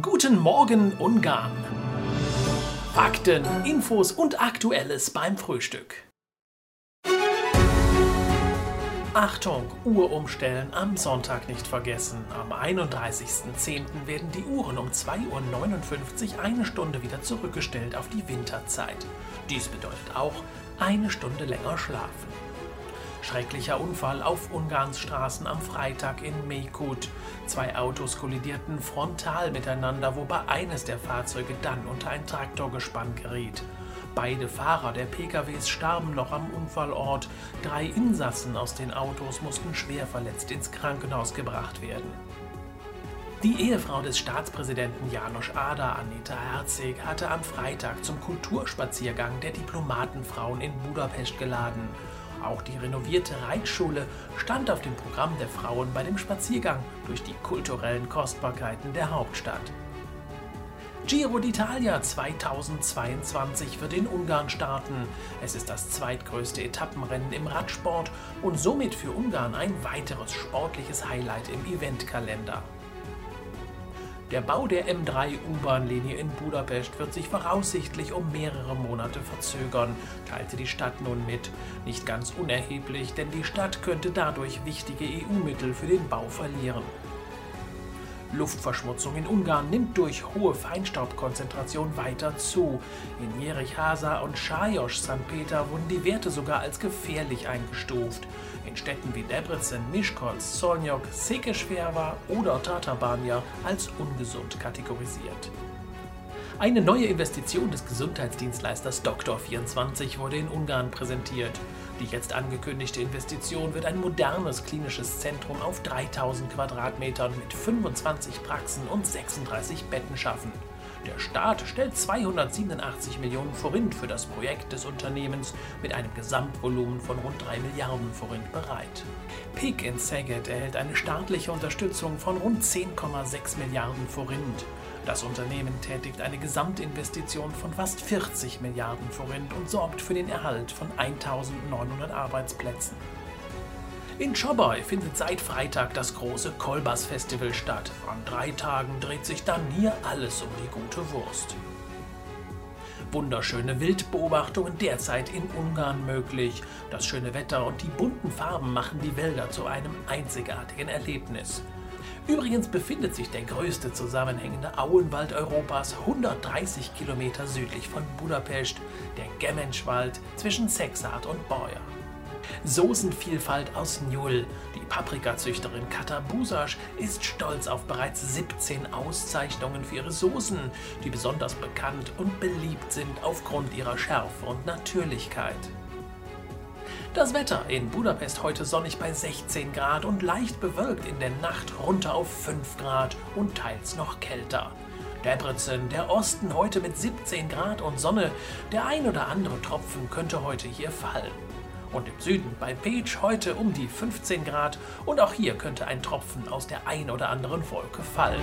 Guten Morgen Ungarn. Fakten, Infos und Aktuelles beim Frühstück. Achtung, Uhr umstellen am Sonntag nicht vergessen. Am 31.10. werden die Uhren um 2.59 Uhr eine Stunde wieder zurückgestellt auf die Winterzeit. Dies bedeutet auch eine Stunde länger schlafen. Schrecklicher Unfall auf Ungarns Straßen am Freitag in Mekut. Zwei Autos kollidierten frontal miteinander, wobei eines der Fahrzeuge dann unter ein Traktorgespann geriet. Beide Fahrer der PKWs starben noch am Unfallort. Drei Insassen aus den Autos mussten schwer verletzt ins Krankenhaus gebracht werden. Die Ehefrau des Staatspräsidenten Janusz Ada, Anita Herzig, hatte am Freitag zum Kulturspaziergang der Diplomatenfrauen in Budapest geladen. Auch die renovierte Reitschule stand auf dem Programm der Frauen bei dem Spaziergang durch die kulturellen Kostbarkeiten der Hauptstadt. Giro d'Italia 2022 wird in Ungarn starten. Es ist das zweitgrößte Etappenrennen im Radsport und somit für Ungarn ein weiteres sportliches Highlight im Eventkalender. Der Bau der M3-U-Bahn-Linie in Budapest wird sich voraussichtlich um mehrere Monate verzögern, teilte die Stadt nun mit. Nicht ganz unerheblich, denn die Stadt könnte dadurch wichtige EU-Mittel für den Bau verlieren. Luftverschmutzung in Ungarn nimmt durch hohe Feinstaubkonzentration weiter zu. In Jerichhasa und Sajos-St. Peter wurden die Werte sogar als gefährlich eingestuft. In Städten wie Debrecen, Miskolc, Szolnok, Székesfehérvár oder Tatabánya als ungesund kategorisiert. Eine neue Investition des Gesundheitsdienstleisters Doktor24 wurde in Ungarn präsentiert. Die jetzt angekündigte Investition wird ein modernes klinisches Zentrum auf 3000 Quadratmetern mit 25 Praxen und 36 Betten schaffen. Der Staat stellt 287 Millionen Forint für das Projekt des Unternehmens mit einem Gesamtvolumen von rund 3 Milliarden Forint bereit. PIC in Szeged erhält eine staatliche Unterstützung von rund 10,6 Milliarden Forint. Das Unternehmen tätigt eine Gesamtinvestition von fast 40 Milliarden Forint und sorgt für den Erhalt von 1900 Arbeitsplätzen. In Czobaj findet seit Freitag das große Kolbas Festival statt. An drei Tagen dreht sich dann hier alles um die gute Wurst. Wunderschöne Wildbeobachtungen derzeit in Ungarn möglich. Das schöne Wetter und die bunten Farben machen die Wälder zu einem einzigartigen Erlebnis. Übrigens befindet sich der größte zusammenhängende Auenwald Europas 130 Kilometer südlich von Budapest, der Gemmenschwald zwischen Sexart und Boyer. Soßenvielfalt aus Njul. Die Paprikazüchterin Kata Busasch ist stolz auf bereits 17 Auszeichnungen für ihre Soßen, die besonders bekannt und beliebt sind aufgrund ihrer Schärfe und Natürlichkeit. Das Wetter in Budapest heute sonnig bei 16 Grad und leicht bewölkt in der Nacht runter auf 5 Grad und teils noch kälter. Debrecen, der Osten heute mit 17 Grad und Sonne, der ein oder andere Tropfen könnte heute hier fallen. Und im Süden bei Page heute um die 15 Grad und auch hier könnte ein Tropfen aus der ein oder anderen Wolke fallen.